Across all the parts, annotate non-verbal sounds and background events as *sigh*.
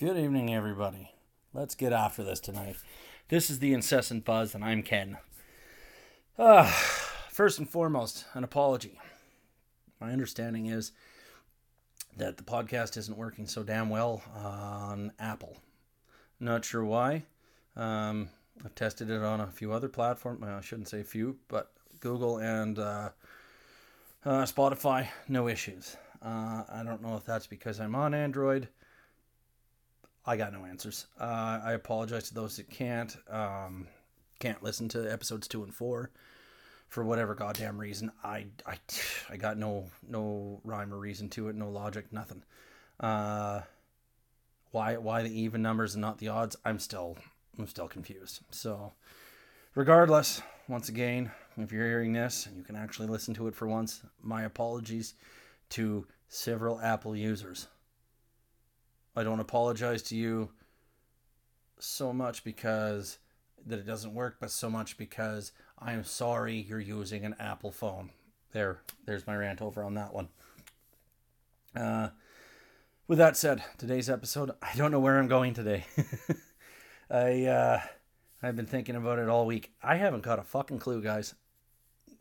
Good evening, everybody. Let's get after this tonight. This is the incessant buzz, and I'm Ken. Uh, first and foremost, an apology. My understanding is that the podcast isn't working so damn well on Apple. Not sure why. Um, I've tested it on a few other platforms. I shouldn't say few, but Google and uh, uh, Spotify, no issues. Uh, I don't know if that's because I'm on Android. I got no answers. Uh, I apologize to those that can't um, can't listen to episodes two and four for whatever goddamn reason. I, I, I got no no rhyme or reason to it, no logic, nothing. Uh, why why the even numbers and not the odds? I'm still I'm still confused. So, regardless, once again, if you're hearing this and you can actually listen to it for once, my apologies to several Apple users. I don't apologize to you so much because that it doesn't work, but so much because I am sorry you're using an Apple phone. There, there's my rant over on that one. Uh, with that said, today's episode, I don't know where I'm going today. *laughs* I uh, I've been thinking about it all week. I haven't got a fucking clue, guys.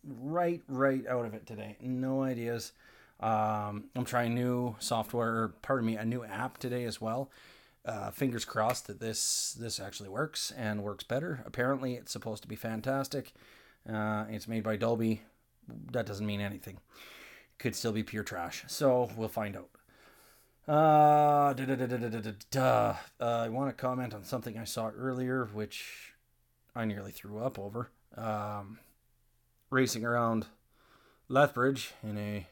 Right, right out of it today. No ideas. Um, I'm trying new software, or pardon me, a new app today as well. Uh, fingers crossed that this this actually works and works better. Apparently, it's supposed to be fantastic. Uh, it's made by Dolby. That doesn't mean anything. Could still be pure trash. So we'll find out. Uh, I want to comment on something I saw earlier, which I nearly threw up over. Um, racing around Lethbridge in a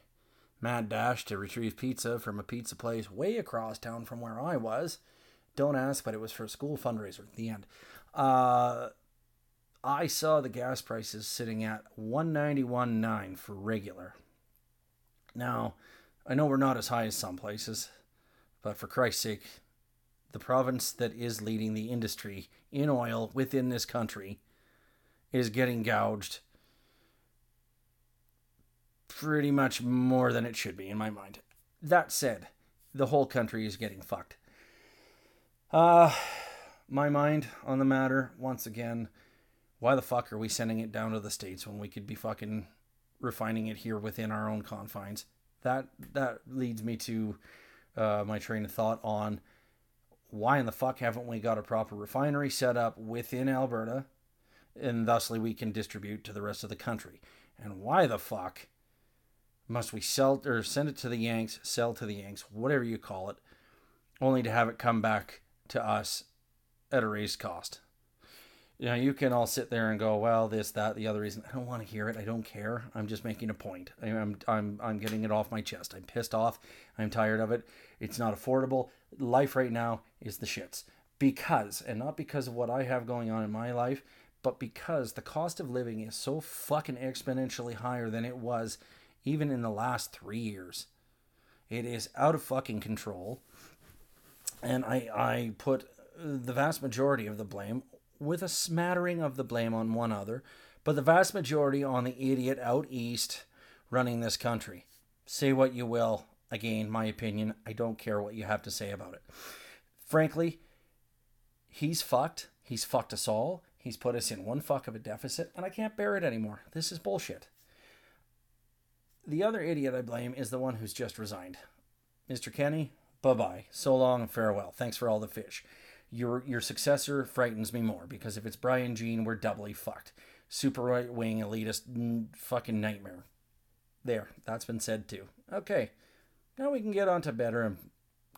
mad dash to retrieve pizza from a pizza place way across town from where I was. Don't ask, but it was for a school fundraiser at the end. Uh, I saw the gas prices sitting at 191.9 for regular. Now, I know we're not as high as some places, but for Christ's sake, the province that is leading the industry in oil within this country is getting gouged pretty much more than it should be in my mind. That said, the whole country is getting fucked. Uh my mind on the matter once again, why the fuck are we sending it down to the states when we could be fucking refining it here within our own confines? That that leads me to uh, my train of thought on why in the fuck haven't we got a proper refinery set up within Alberta, and thusly we can distribute to the rest of the country? And why the fuck must we sell or send it to the Yanks, sell to the Yanks, whatever you call it, only to have it come back to us at a raised cost? You know, you can all sit there and go, well, this, that, the other reason. I don't want to hear it. I don't care. I'm just making a point. I'm, I'm, I'm getting it off my chest. I'm pissed off. I'm tired of it. It's not affordable. Life right now is the shits. Because, and not because of what I have going on in my life, but because the cost of living is so fucking exponentially higher than it was even in the last three years. It is out of fucking control. And I, I put the vast majority of the blame, with a smattering of the blame on one other, but the vast majority on the idiot out east running this country. Say what you will. Again, my opinion. I don't care what you have to say about it. Frankly, he's fucked. He's fucked us all. He's put us in one fuck of a deficit, and I can't bear it anymore. This is bullshit. The other idiot I blame is the one who's just resigned. Mr. Kenney, bye bye. So long and farewell. Thanks for all the fish. Your your successor frightens me more because if it's Brian Jean, we're doubly fucked. Super right wing elitist n- fucking nightmare. There, that's been said too. Okay, now we can get on to better and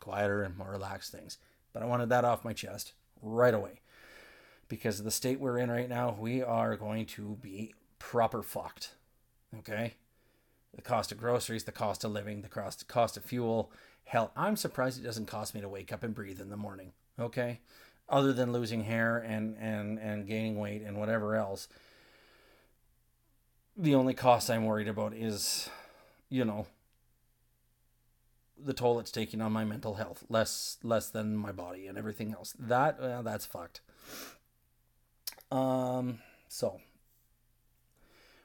quieter and more relaxed things. But I wanted that off my chest right away. Because of the state we're in right now, we are going to be proper fucked. Okay? The cost of groceries, the cost of living, the cost cost of fuel. Hell, I'm surprised it doesn't cost me to wake up and breathe in the morning. Okay, other than losing hair and and and gaining weight and whatever else. The only cost I'm worried about is, you know, the toll it's taking on my mental health, less less than my body and everything else. That well, that's fucked. Um, so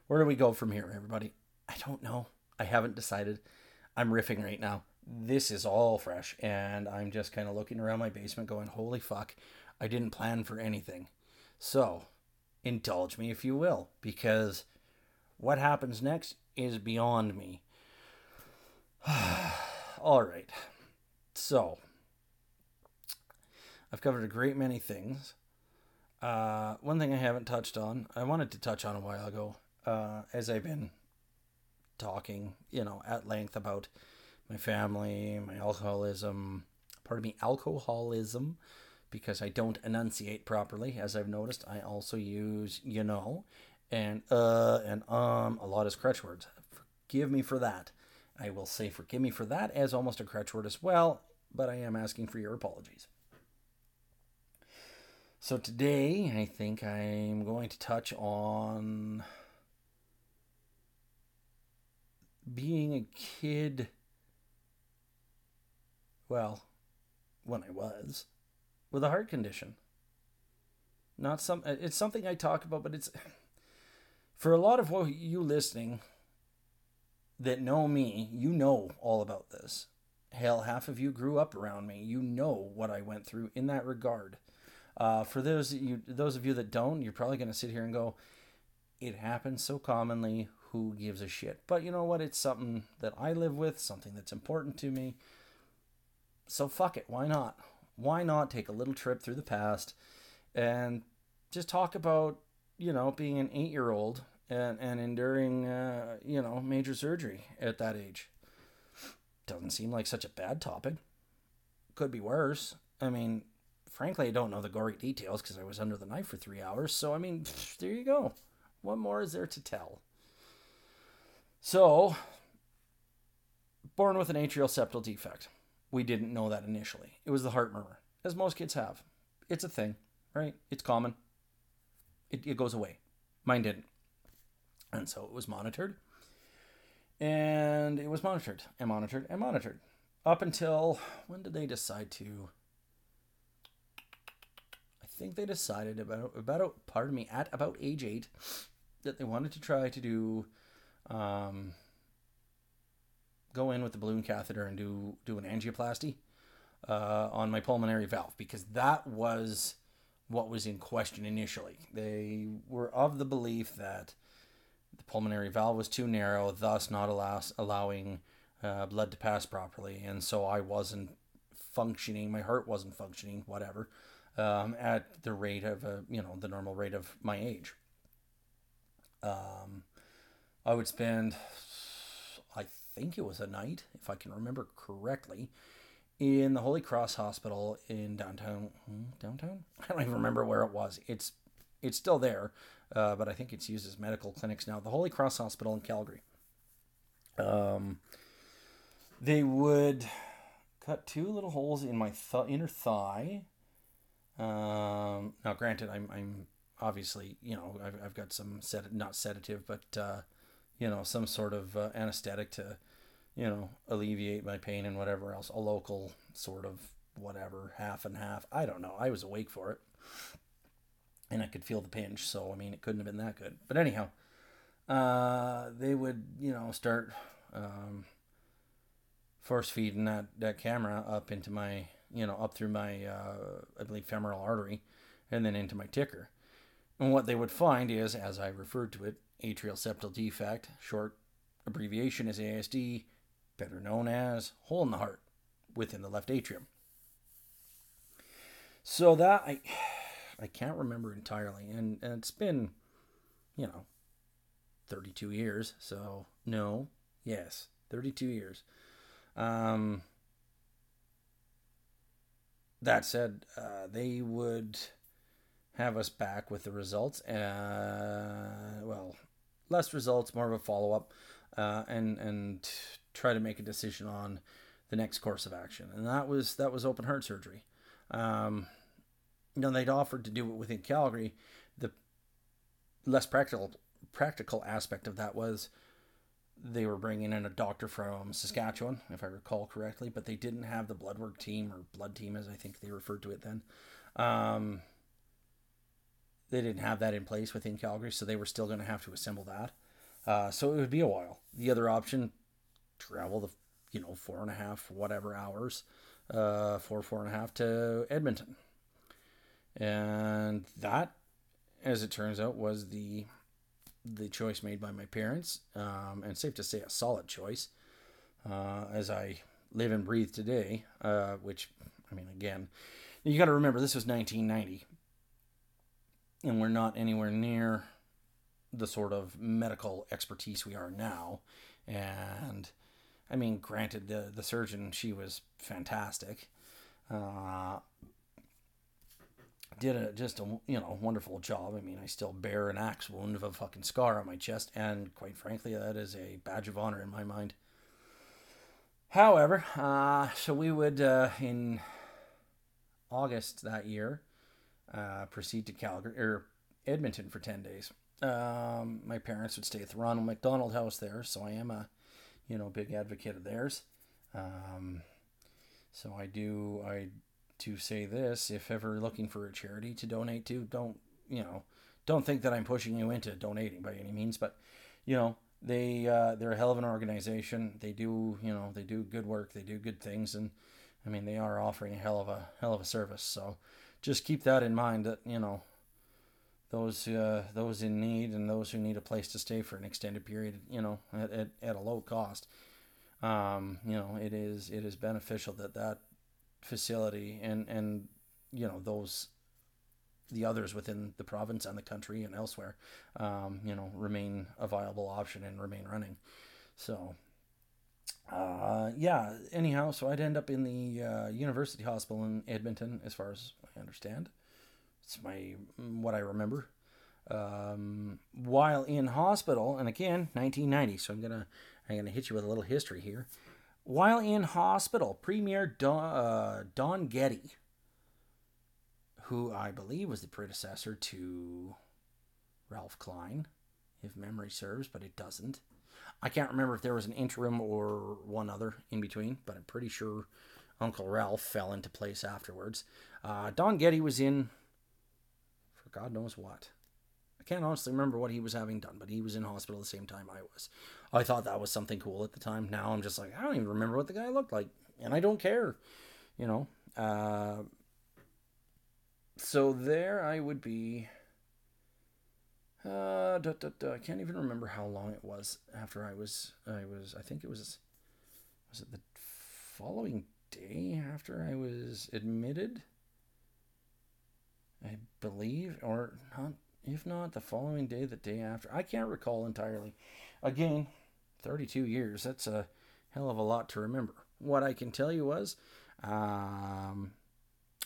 where do we go from here, everybody? I don't know. I haven't decided. I'm riffing right now. this is all fresh, and I'm just kind of looking around my basement going, holy fuck, I didn't plan for anything. So, indulge me if you will, because what happens next is beyond me. *sighs* all right. So, I've covered a great many things. Uh, one thing I haven't touched on, I wanted to touch on a while ago, uh, as I've been talking, you know, at length about my family, my alcoholism, pardon me, alcoholism, because I don't enunciate properly, as I've noticed. I also use you know and uh and um a lot as crutch words. Forgive me for that. I will say forgive me for that as almost a crutch word as well, but I am asking for your apologies. So today, I think I'm going to touch on being a kid. Well, when I was with a heart condition. Not some it's something I talk about, but it's *laughs* for a lot of you listening that know me, you know all about this. Hell, half of you grew up around me. You know what I went through in that regard. Uh, for those you, those of you that don't, you're probably going to sit here and go, "It happens so commonly. Who gives a shit?" But you know what? It's something that I live with, something that's important to me. So fuck it. Why not? Why not take a little trip through the past and just talk about you know being an eight year old and and enduring uh, you know major surgery at that age. Doesn't seem like such a bad topic. Could be worse. I mean, frankly, I don't know the gory details because I was under the knife for three hours. So, I mean, *laughs* there you go. What more is there to tell? So, born with an atrial septal defect. We didn't know that initially. It was the heart murmur, as most kids have. It's a thing, right? It's common. It, it goes away. Mine didn't. And so it was monitored. And it was monitored and monitored and monitored. Up until when did they decide to I think they decided about about pardon me at about age eight that they wanted to try to do um, go in with the balloon catheter and do do an angioplasty uh, on my pulmonary valve because that was what was in question initially. They were of the belief that the pulmonary valve was too narrow, thus not allow, allowing uh, blood to pass properly, and so I wasn't functioning. My heart wasn't functioning. Whatever um, at the rate of a you know the normal rate of my age. Um, I would spend, I think it was a night, if I can remember correctly, in the Holy Cross Hospital in downtown. Hmm, downtown? *laughs* I don't even remember where it was. It's it's still there, uh, but I think it's used as medical clinics now. The Holy Cross Hospital in Calgary. Um, they would cut two little holes in my th- inner thigh um, now, granted, I'm, I'm obviously, you know, I've, I've got some sed- not sedative, but, uh, you know, some sort of uh, anesthetic to, you know, alleviate my pain and whatever else. A local sort of whatever, half and half. I don't know. I was awake for it. And I could feel the pinch. So, I mean, it couldn't have been that good. But anyhow, uh, they would, you know, start um, force feeding that, that camera up into my you know, up through my, uh, I believe, femoral artery and then into my ticker. And what they would find is, as I referred to it, atrial septal defect, short abbreviation is ASD, better known as hole in the heart within the left atrium. So that I *sighs* I can't remember entirely and, and it's been, you know, 32 years. So no, yes, 32 years. Um that said, uh, they would have us back with the results. Uh, well, less results, more of a follow up, uh, and and try to make a decision on the next course of action. And that was that was open heart surgery. Um, you know, they'd offered to do it within Calgary. The less practical practical aspect of that was they were bringing in a doctor from Saskatchewan, if I recall correctly, but they didn't have the blood work team or blood team, as I think they referred to it then. Um, they didn't have that in place within Calgary, so they were still going to have to assemble that. Uh, so it would be a while. The other option, travel the you know, four and a half, whatever hours, uh, four, four and a half to Edmonton. And that, as it turns out, was the the choice made by my parents, um, and safe to say, a solid choice. Uh, as I live and breathe today, uh, which, I mean, again, you got to remember this was 1990, and we're not anywhere near the sort of medical expertise we are now. And I mean, granted, the the surgeon she was fantastic, uh, did a just a you know wonderful job. I mean, I still bear an axe wound of a fucking scar on my chest, and quite frankly, that is a badge of honor in my mind. However, uh, so we would uh, in August that year uh, proceed to Calgary or Edmonton for ten days. Um, my parents would stay at the Ronald McDonald House there, so I am a you know big advocate of theirs. Um, so I do I to say this if ever looking for a charity to donate to don't you know don't think that i'm pushing you into donating by any means but you know they uh, they're a hell of an organization they do you know they do good work they do good things and i mean they are offering a hell of a hell of a service so just keep that in mind that you know those uh, those in need and those who need a place to stay for an extended period you know at, at, at a low cost um, you know it is it is beneficial that that facility and and you know those the others within the province and the country and elsewhere um, you know remain a viable option and remain running. So uh, yeah anyhow so i'd end up in the uh, university hospital in edmonton as far as i understand it's my what i remember um, while in hospital and again 1990 so i'm gonna i'm gonna hit you with a little history here while in hospital, Premier Don, uh, Don Getty, who I believe was the predecessor to Ralph Klein, if memory serves, but it doesn't. I can't remember if there was an interim or one other in between, but I'm pretty sure Uncle Ralph fell into place afterwards. Uh, Don Getty was in for God knows what. I can't honestly remember what he was having done, but he was in hospital the same time I was. I thought that was something cool at the time. Now I'm just like, I don't even remember what the guy looked like, and I don't care, you know. Uh, so there I would be. Uh. I can't even remember how long it was after I was. I was. I think it was. Was it the following day after I was admitted? I believe, or not. If not the following day, the day after. I can't recall entirely. Again, 32 years. That's a hell of a lot to remember. What I can tell you was um,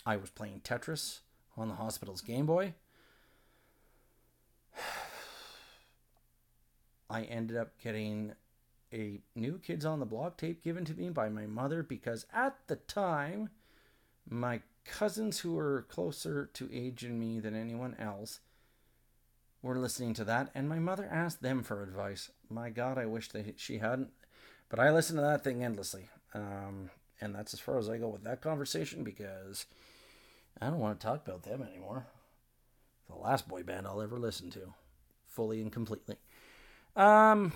I was playing Tetris on the hospital's Game Boy. *sighs* I ended up getting a new Kids on the Block tape given to me by my mother because at the time, my cousins who were closer to age than me than anyone else were listening to that, and my mother asked them for advice. My God, I wish that she hadn't, but I listened to that thing endlessly. Um, and that's as far as I go with that conversation because I don't want to talk about them anymore. The last boy band I'll ever listen to, fully and completely. Um,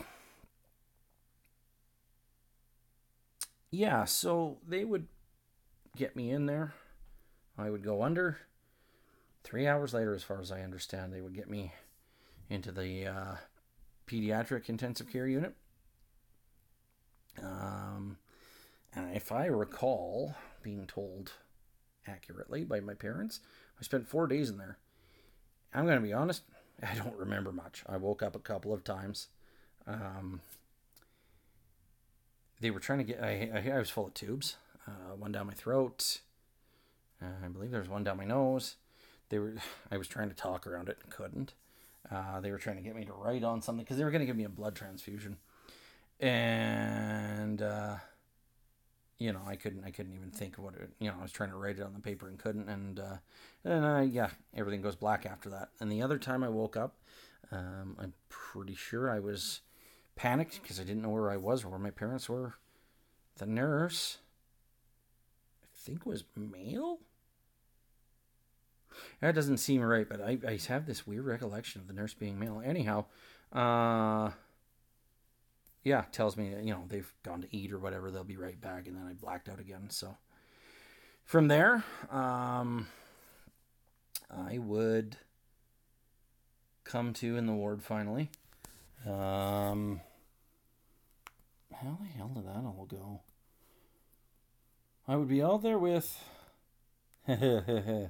yeah, so they would get me in there. I would go under. Three hours later, as far as I understand, they would get me into the uh, pediatric intensive care unit. Um, and if I recall being told accurately by my parents, I spent four days in there. I'm going to be honest, *laughs* I don't remember much. I woke up a couple of times. Um, they were trying to get, I, I, I was full of tubes, uh, one down my throat. Uh, I believe there was one down my nose. They were, *sighs* I was trying to talk around it and couldn't. Uh, they were trying to get me to write on something because they were going to give me a blood transfusion, and uh, you know I couldn't I couldn't even think of what it. You know I was trying to write it on the paper and couldn't, and uh, and yeah, everything goes black after that. And the other time I woke up, um, I'm pretty sure I was panicked because I didn't know where I was or where my parents were. The nurse, think was male that doesn't seem right, but I, I have this weird recollection of the nurse being male. Anyhow, uh, yeah, tells me you know they've gone to eat or whatever. They'll be right back, and then I blacked out again. So from there, um, I would come to in the ward finally. Um, how the hell did that all go? I would be out there with. *laughs* yeah,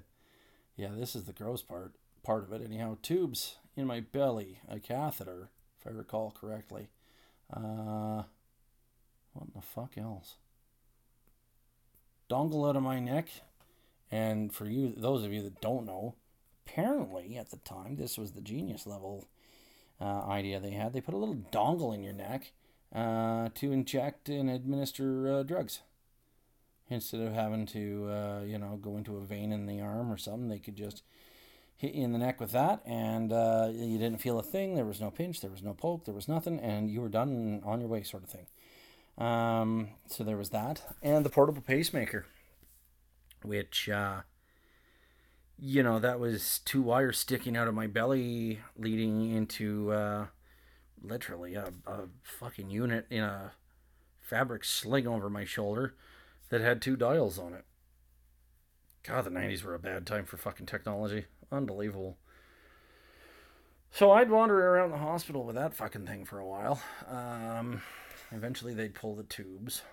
this is the gross part part of it anyhow. Tubes in my belly, a catheter, if I recall correctly. Uh, what the fuck else? Dongle out of my neck, and for you, those of you that don't know, apparently at the time this was the genius level uh, idea they had. They put a little dongle in your neck uh, to inject and administer uh, drugs instead of having to uh, you know go into a vein in the arm or something. They could just hit you in the neck with that, and uh, you didn't feel a thing. There was no pinch, there was no poke, there was nothing, and you were done on your way, sort of thing. Um, so there was that, and the portable pacemaker, which uh, you know that was two wires sticking out of my belly, leading into uh, literally a, a fucking unit in a fabric sling over my shoulder that had two dials on it. God, the 90s were a bad time for fucking technology. Unbelievable. So I'd wander around the hospital with that fucking thing for a while. Um, eventually, they'd pull the tubes.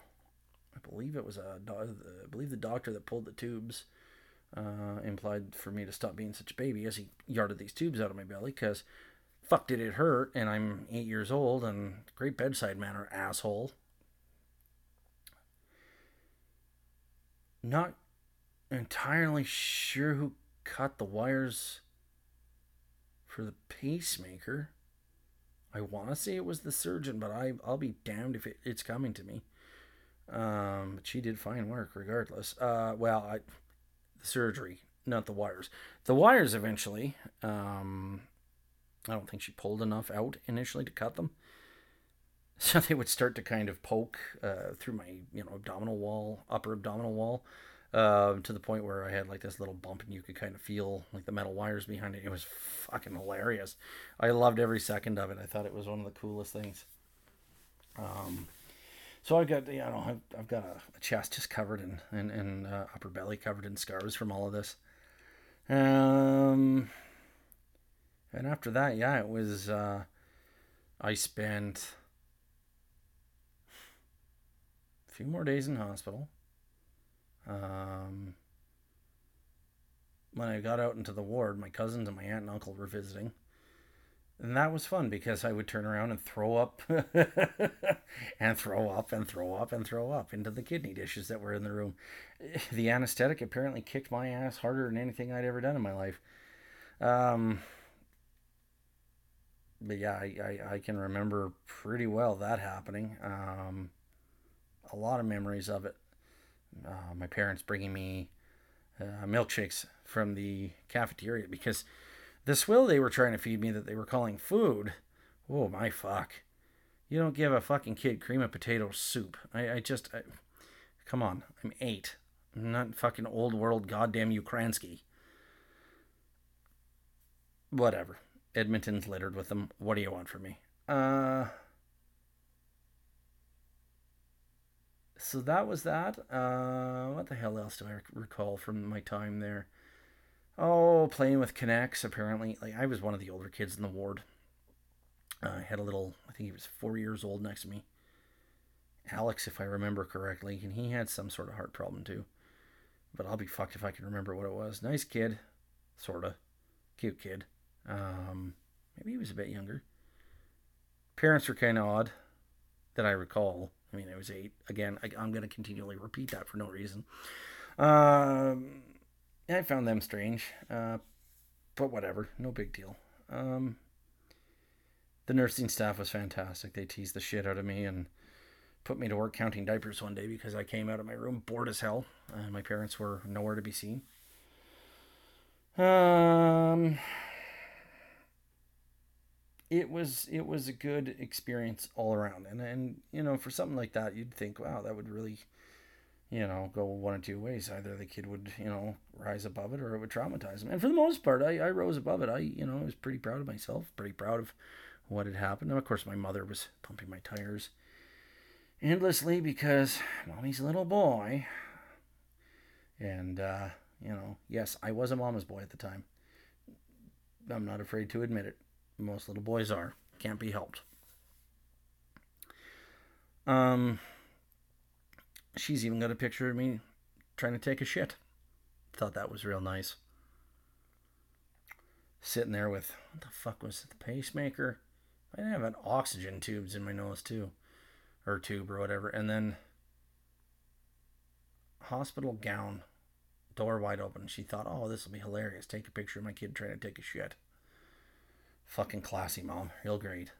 I believe it was a, I believe the doctor that pulled the tubes uh, implied for me to stop being such a baby as he yarded these tubes out of my belly because fuck did it hurt and I'm eight years old and great bedside manner asshole. Not entirely sure who cut the wires for the pacemaker. I want to say it was the surgeon, but I, I'll be damned if it, it's coming to me. Um, but she did fine work regardless. Uh, well, I, the surgery, not the wires. The wires eventually, um, I don't think she pulled enough out initially to cut them. So *laughs* they would start to kind of poke uh, through my, you know, abdominal wall, upper abdominal wall, uh, to the point where I had like this little bump and you could kind of feel like the metal wires behind it. It was fucking hilarious. I loved every second of it. I thought it was one of the coolest things. Um, so I've got, you know, I've, I've got a, a chest just covered in, and, and uh, upper belly covered in scars from all of this. Um, and after that, yeah, it was, uh, I spent a few more days in hospital. Um, when I got out into the ward, my cousins and my aunt and uncle were visiting. And that was fun because I would turn around and throw up *laughs* and throw up and throw up and throw up into the kidney dishes that were in the room. *sighs* The anesthetic apparently kicked my ass harder than anything I'd ever done in my life. Um, but yeah, I, I, I can remember pretty well that happening. Um, a lot of memories of it uh, my parents bringing me uh, milkshakes from the cafeteria because the swill they were trying to feed me that they were calling food. Oh my fuck! You don't give a fucking kid cream of potato soup. I, I just, I, come on. I'm eight. I'm not fucking old world goddamn Ukrainsky. Whatever. Edmonton's littered with them. What do you want from me? Uh. So that was that. Uh, what the hell else do I recall from my time there? Oh, playing with K'NEX. Apparently, like I was one of the older kids in the ward. Uh, I had a little. I think he was four years old next to me. Alex, if I remember correctly, and he had some sort of heart problem too. But I'll be fucked if I can remember what it was. Nice kid, sorta, cute kid. Um, maybe he was a bit younger. Parents were kind of odd, that I recall. I mean, I was eight. Again, I, am going to continually repeat that for no reason. Um, I found them strange, uh, but whatever, no big deal. Um, the nursing staff was fantastic. They teased the shit out of me and put me to work counting diapers one day because I came out of my room bored as hell, and my parents were nowhere to be seen. Um, it was it was a good experience all around and and you know for something like that you'd think wow that would really you know go one or two ways either the kid would you know rise above it or it would traumatize him and for the most part i, I rose above it i you know was pretty proud of myself pretty proud of what had happened. And of course, my mother was pumping my tires endlessly because mommy's a little boy. And, uh, you know, yes, I was a mama's boy at the time. I'm not afraid to admit it. Most little boys are. Can't be helped. Um, she's even got a picture of me trying to take a shit. Thought that was real nice. Sitting there with what the fuck was it, the pacemaker? I have an oxygen tubes in my nose too, or tube or whatever, and then hospital gown, door wide open. She thought, oh, this will be hilarious. Take a picture of my kid trying to take a shit. Fucking classy, mom. Real great.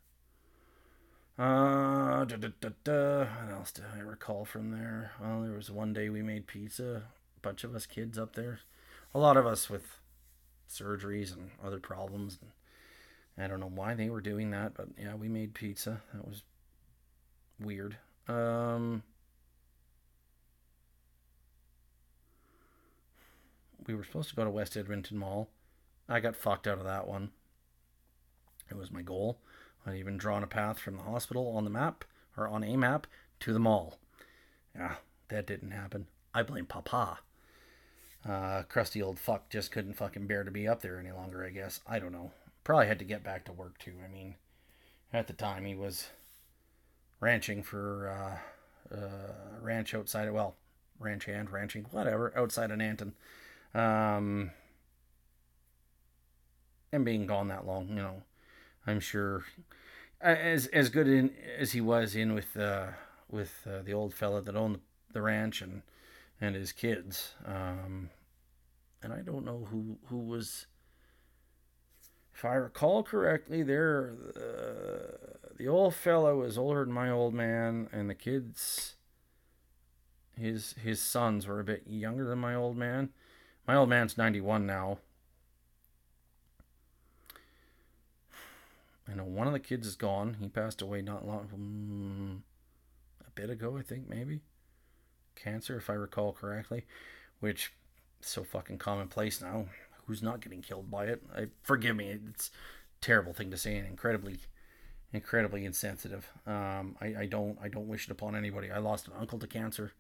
Uh, da, da, da, da. What else do I recall from there? Well, there was one day we made pizza. A bunch of us kids up there. A lot of us with surgeries and other problems. And I don't know why they were doing that, but yeah, we made pizza. That was weird. Um, we were supposed to go to West Edmonton Mall. I got fucked out of that one. It was my goal. I'd even drawn a path from the hospital on the map, or on a map, to the mall. Yeah, that didn't happen. I blame Papa. Uh, crusty old fuck just couldn't fucking bear to be up there any longer, I guess. I don't know. Probably had to get back to work too. I mean, at the time he was ranching for uh, uh, ranch outside of, well, ranch hand, ranching, whatever, outside of Nanton. Um, and being gone that long, you know, I'm sure as as good in as he was in with uh, with uh, the old fella that owned the ranch and and his kids. Um, and I don't know who who was. If I recall correctly, there uh, the old fellow was older than my old man, and the kids, his his sons were a bit younger than my old man. My old man's ninety one now. I know one of the kids is gone. He passed away not long, mm, a bit ago, I think, maybe. Cancer, if I recall correctly, which so fucking commonplace now. Who's not getting killed by it? I forgive me. It's a terrible thing to say and incredibly, incredibly insensitive. Um, I, I don't, I don't wish it upon anybody. I lost an uncle to cancer.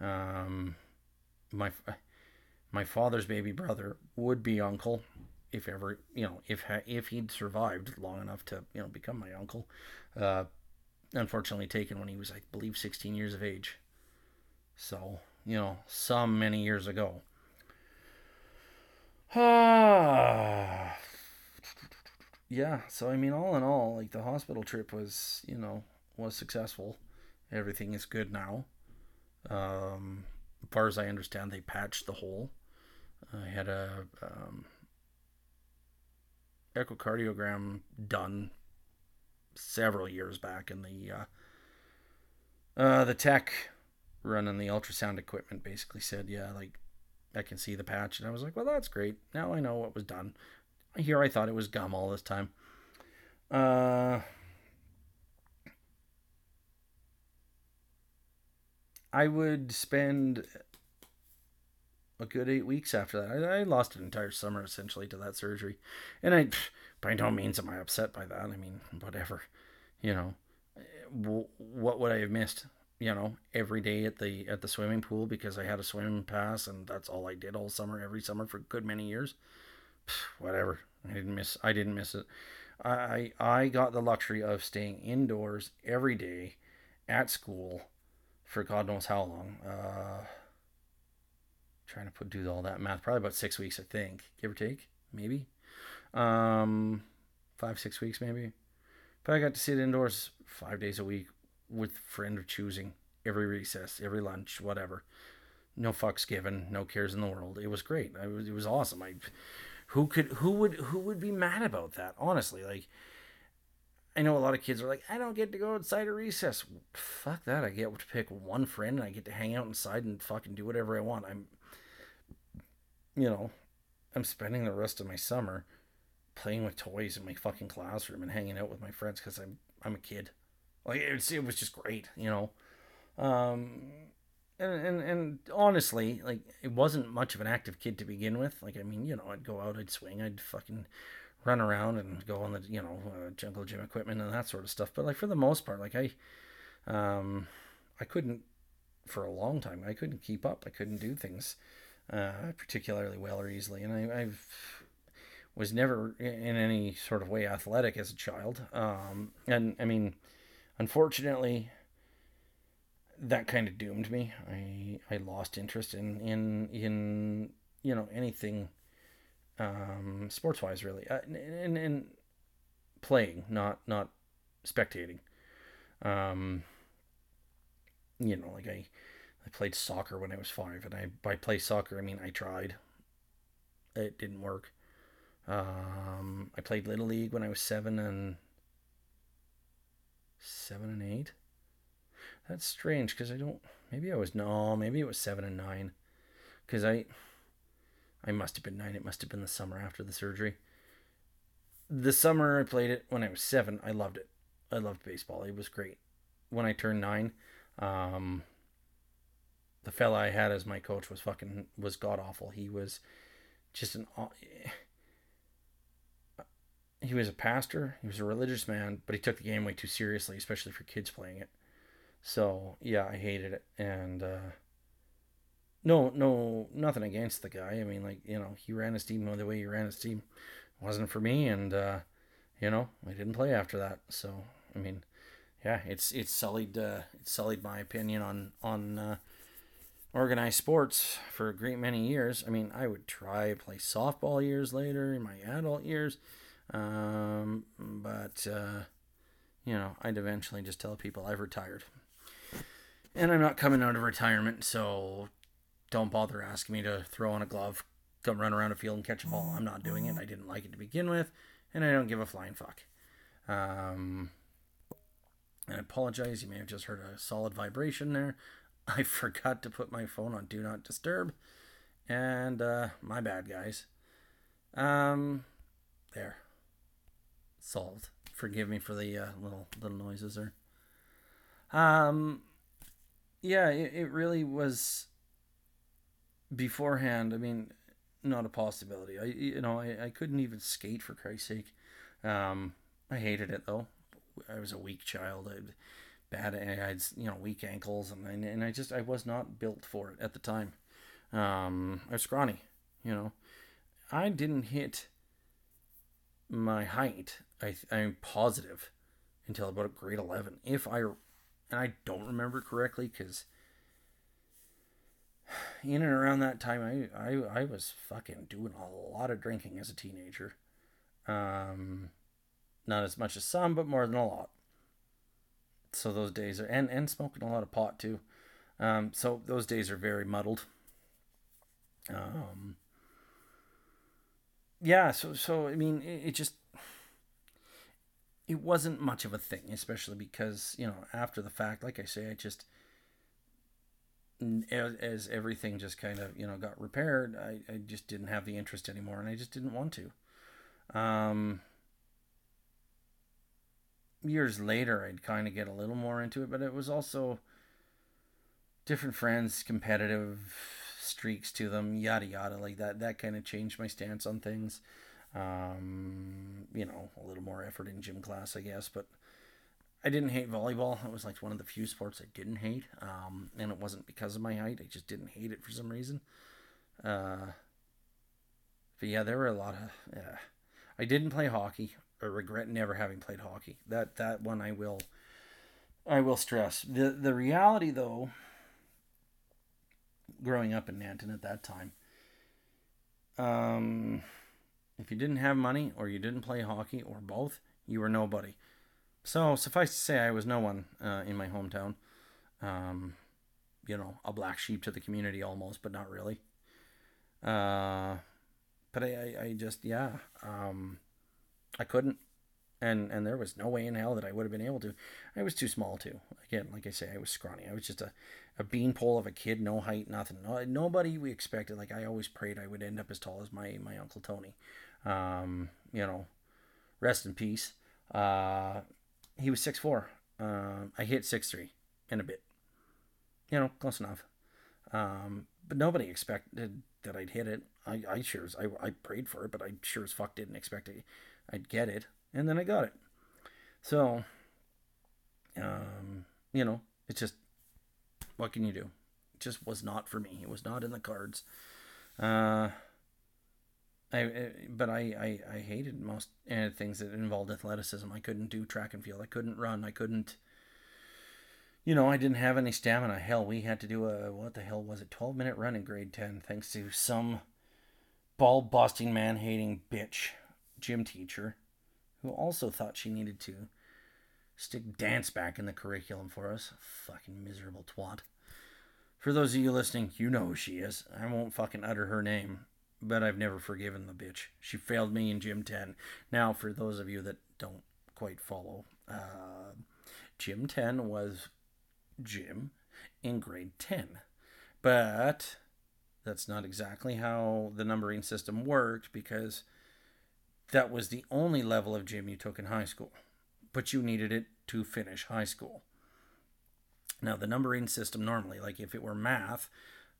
Um, my, my father's baby brother would be uncle if ever you know if if he'd survived long enough to you know become my uncle uh unfortunately taken when he was i believe 16 years of age. So you know some many years ago. Ah *sighs* yeah so i mean all in all like the hospital trip was you know was successful. Everything is good now. Um as far as i understand they patched the hole. I had a um echocardiogram done several years back, in the uh, uh, the tech running the ultrasound equipment basically said, "Yeah, like I can see the patch," and I was like, "Well, that's great. Now I know what was done." Here, I thought it was gum all this time. Uh, I would spend a good eight weeks after that. I, I, lost an entire summer essentially to that surgery, and I, by no means am I upset by that. I mean, whatever, you know, what would I have missed? You know, every day at the at the swimming pool because I had a swimming pass, and that's all I did all summer, every summer for a good many years. Whatever, I didn't miss. I didn't miss it. I I got the luxury of staying indoors every day at school for God knows how long. Uh, trying to put do all that math. Probably about six weeks, I think, give or take, maybe. Um, five six weeks maybe. But I got to sit indoors five days a week with friend of choosing every recess, every lunch, whatever. No fucks given, no cares in the world. It was great. I was, it was awesome. I, who could, who would, who would be mad about that? Honestly, like, I know a lot of kids are like, I don't get to go outside a recess. Fuck that. I get to pick one friend and I get to hang out inside and fucking do whatever I want. I'm you know, I'm spending the rest of my summer playing with toys in my fucking classroom and hanging out with my friends because I'm I'm a kid. Like it was, it was just great, you know. Um, and, and and honestly, like it wasn't much of an active kid to begin with. Like I mean, you know, I'd go out, I'd swing, I'd fucking run around and go on the you know uh, jungle gym equipment and that sort of stuff. But like for the most part, like I, um, I couldn't for a long time. I couldn't keep up. I couldn't do things uh, particularly well or easily, and I, I've was never in any sort of way athletic as a child. Um, and I mean, unfortunately, that kind of doomed me. I I lost interest in in in you know anything um, sports wise really, uh, and, and playing, not not spectating. Um, you know, like I I played soccer when I was five, and I by play soccer I mean I tried. It didn't work. Um, I played little league when I was seven and seven and eight. That's strange because I don't. Maybe I was no. Maybe it was seven and nine, because I. I must have been nine. It must have been the summer after the surgery. The summer I played it when I was seven. I loved it. I loved baseball. It was great. When I turned nine, um, the fella I had as my coach was fucking was god awful. He was just an he was a pastor, he was a religious man, but he took the game way too seriously, especially for kids playing it. So yeah, I hated it, and uh, no, no, nothing against the guy. I mean, like you know, he ran his team the way he ran his team it wasn't for me, and uh, you know, I didn't play after that. So I mean, yeah, it's it's sullied uh, it's sullied my opinion on on uh, organized sports for a great many years. I mean, I would try play softball years later in my adult years um, but, uh, you know, I'd eventually just tell people I've retired. And I'm not coming out of retirement, so don't bother asking me to throw on a glove, come run around a field and catch a ball. I'm not doing it. I didn't like it to begin with, and I don't give a flying fuck. Um, I apologize. You may have just heard a solid vibration there. *laughs* I forgot to put my phone on Do Not Disturb, and uh, my bad, guys. Um, there solved. Forgive me for the uh, little little noises there. Um, yeah, it, it really was. Beforehand, I mean, not a possibility. I you know I, I couldn't even skate for Christ's sake. Um, I hated it though. I was a weak child. I bad. I had you know weak ankles, and I, and I just I was not built for it at the time. Um, I was scrawny. You know, I didn't hit my height, I, I'm positive, until about grade 11. If I, and I don't remember correctly because *sighs* in and around that time, I, I, I was fucking doing a lot of drinking as a teenager. Um, not as much as some, but more than a lot. So those days are, and, and smoking a lot of pot too. Um, so those days are very muddled. Um, yeah, so so I mean, it, it just it wasn't much of a thing, especially because you know after the fact, like I say, I just as, as everything just kind of you know got repaired, I, I just didn't have the interest anymore, and I just didn't want to. Um, years later, I'd kind of get a little more into it, but it was also different friends, competitive streaks to them, yada yada, like that. That kind of changed my stance on things. Um, you know, a little more effort in gym class, I guess, but I didn't hate volleyball. It was like one of the few sports I didn't hate, um, and it wasn't because of my height. I just didn't hate it for some reason. Uh, but yeah, there were a lot of. Yeah. I didn't play hockey. I regret never having played hockey. That that one I will. I will stress the the reality though growing up in Nanton at that time. Um, if you didn't have money or you didn't play hockey or both, you were nobody. So suffice to say, I was no one uh, in my hometown. Um, you know, a black sheep to the community almost, but not really. Uh, but I, I, I just, yeah, um, I couldn't and and there was no way in hell that I would have been able to. I was too small to. Again, like I say, I was scrawny. I was just a, a beanpole of a kid, no height, nothing. No, nobody we expected. Like I always prayed I would end up as tall as my my uncle Tony. Um, you know, rest in peace. Uh, he was six four. Uh, I hit six three in a bit. You know, close enough. Um, but nobody expected that I'd hit it. I, I sure as, I, I prayed for it, but I sure as fuck didn't expect it. I'd get it, and then I got it. So, um, you know, it's just what can you do? It just was not for me. It was not in the cards. Uh, I, but I, I, I hated most uh, things that involved athleticism. I couldn't do track and field. I couldn't run. I couldn't you know, I didn't have any stamina. Hell, we had to do a what the hell was it? Twelve minute run in grade ten, thanks to some ball busting, man hating bitch gym teacher, who also thought she needed to stick dance back in the curriculum for us. Fucking miserable twat. For those of you listening, you know who she is. I won't fucking utter her name, but I've never forgiven the bitch. She failed me in Gym 10. Now, for those of you that don't quite follow, uh, Gym 10 was gym in grade 10. But that's not exactly how the numbering system worked because that was the only level of gym you took in high school. But you needed it to finish high school. Now, the numbering system normally, like if it were math,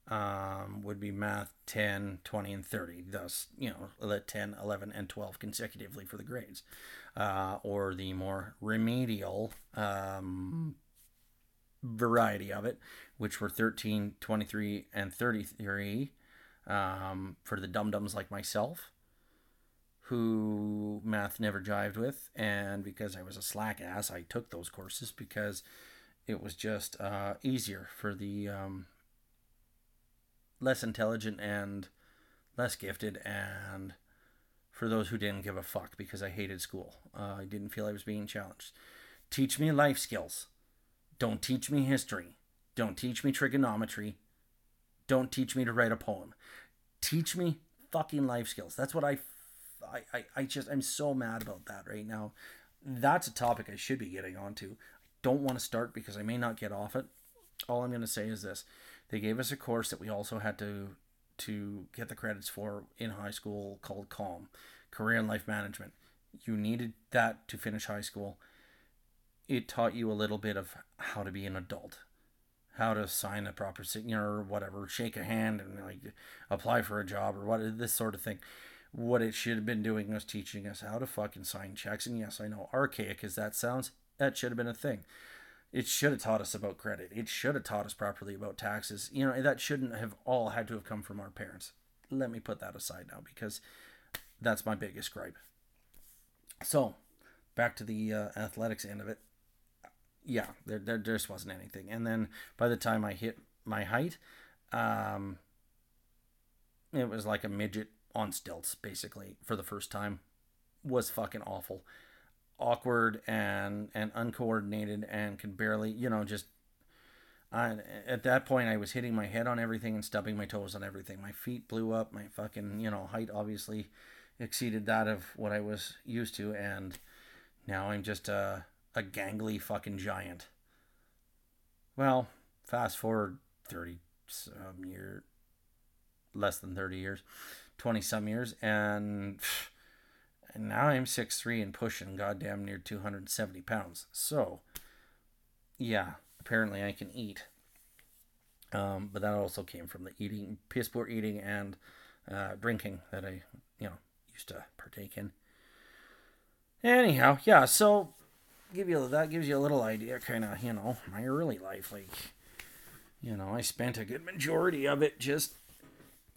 um, would be math 10, 20, and 30. Thus, you know, 10, 11, and 12 consecutively for the grades. Uh, or the more remedial um, variety of it, which were 13, 23, and 33 um, for the dum dums like myself, who math never jived with. And because I was a slack ass, I took those courses because it was just uh, easier for the um, less intelligent and less gifted and for those who didn't give a fuck because I hated school. Uh, I didn't feel I was being challenged. Teach me life skills. Don't teach me history. Don't teach me trigonometry. Don't teach me to write a poem. Teach me fucking life skills. That's what I, I, I, I just, I'm so mad about that right now. That's a topic I should be getting onto. I don't want to start because I may not get off it. All I'm going to say is this. They gave us a course that we also had to to get the credits for in high school called CALM, Career and Life Management. You needed that to finish high school it taught you a little bit of how to be an adult, how to sign a proper signature or whatever, shake a hand and like apply for a job or what this sort of thing. What it should have been doing was teaching us how to fucking sign checks. And yes, I know archaic as that sounds, that should have been a thing. It should have taught us about credit. It should have taught us properly about taxes. You know, that shouldn't have all had to have come from our parents. Let me put that aside now because that's my biggest gripe. So, back to the uh, athletics end of it yeah, there, there just wasn't anything. And then by the time I hit my height, um, it was like a midget on stilts, basically, for the first time. Was fucking awful. Awkward and, and uncoordinated and could barely, you know, just. I, at that point, I was hitting my head on everything and stubbing my toes on everything. My feet blew up. My fucking, you know, height obviously exceeded that of what I was used to. And now I'm just, uh, a gangly fucking giant. Well, fast forward 30 some year, less than 30 years, 20 some years, and, and *sighs* now I'm 6'3 and pushing goddamn near 270 pounds. So, yeah, apparently I can eat. Um, but that also came from the eating, piss poor eating and uh, drinking that I, you know, used to partake in. Anyhow, yeah, so give you that gives you a little idea, kind of, you know, my early life. Like, you know, I spent a good majority of it just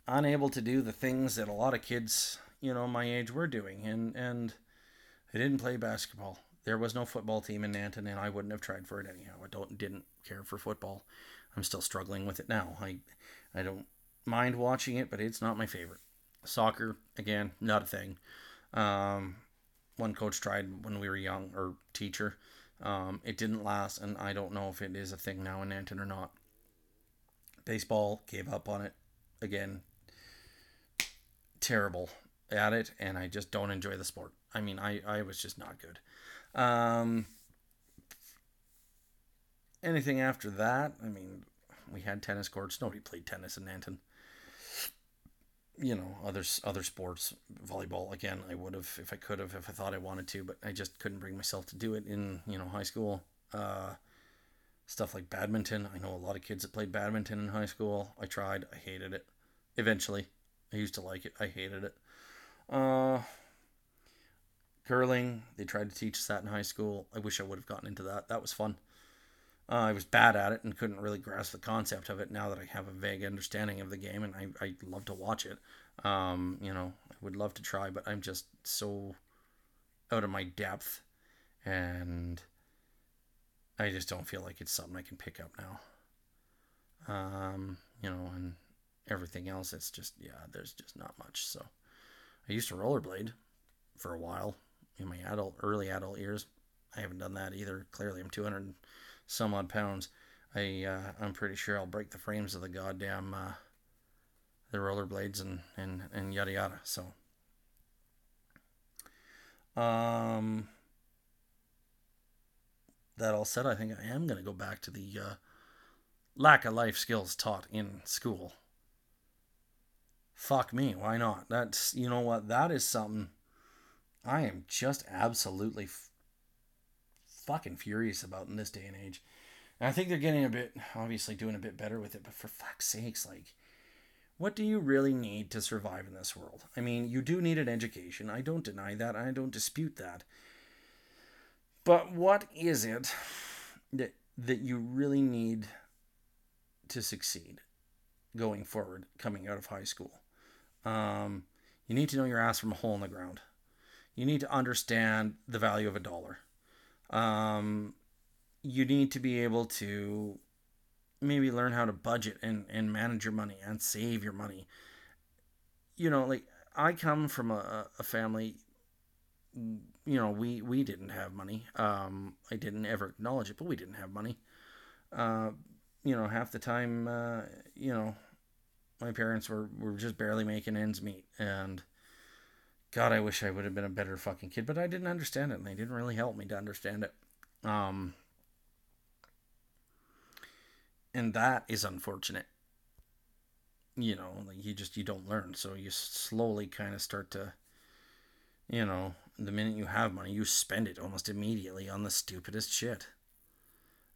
unable to do the things that a lot of kids, you know, my age were doing, and and I didn't play basketball. There was no football team in Nanton, and I wouldn't have tried for it anyhow. I don't didn't care for football. I'm still struggling with it now. I I don't mind watching it, but it's not my favorite. Soccer again, not a thing. Um, one coach tried when we were young or teacher. Um, it didn't last, and I don't know if it is a thing now in Nanton or not. Baseball gave up on it again. Terrible at it, and I just don't enjoy the sport. I mean, I, I was just not good. Um, anything after that, I mean, we had tennis courts. Nobody played tennis in Nanton you know other other sports volleyball again i would have if i could have if i thought i wanted to but i just couldn't bring myself to do it in you know high school uh, Stuff like badminton. I know a lot of kids that played badminton in high school. I tried. I hated it. Eventually, I used to like it. I hated it. Uh, curling. They tried to teach us that in high school. I wish I would have gotten into that. That was fun. Uh, I was bad at it and couldn't really grasp the concept of it. Now that I have a vague understanding of the game, and I, I love to watch it, um, you know, I would love to try, but I'm just so out of my depth, and I just don't feel like it's something I can pick up now. Um, you know, and everything else, it's just yeah, there's just not much. So I used to rollerblade for a while in my adult, early adult years. I haven't done that either. Clearly, I'm 200 some odd pounds. I uh, I'm pretty sure I'll break the frames of the goddamn uh, the rollerblades and and and yada yada. So um that all said, I think I am going to go back to the uh, lack of life skills taught in school. Fuck me, why not? That's you know what that is something I am just absolutely f- fucking furious about in this day and age. And I think they're getting a bit, obviously, doing a bit better with it. But for fuck's sakes, like, what do you really need to survive in this world? I mean, you do need an education. I don't deny that. I don't dispute that. But what is it that that you really need to succeed going forward, coming out of high school? Um, you need to know your ass from a hole in the ground. You need to understand the value of a dollar. Um, you need to be able to maybe learn how to budget and, and manage your money and save your money. You know, like I come from a, a family, you know, we, we didn't have money. Um, I didn't ever acknowledge it, but we didn't have money. Uh, you know, half the time, uh, you know, my parents were, were just barely making ends meet. And God, I wish I would have been a better fucking kid, but I didn't understand it, and they didn't really help me to understand it. Um, and that is unfortunate. You know, like you just you don't learn, so you slowly kind of start to, you know, the minute you have money, you spend it almost immediately on the stupidest shit.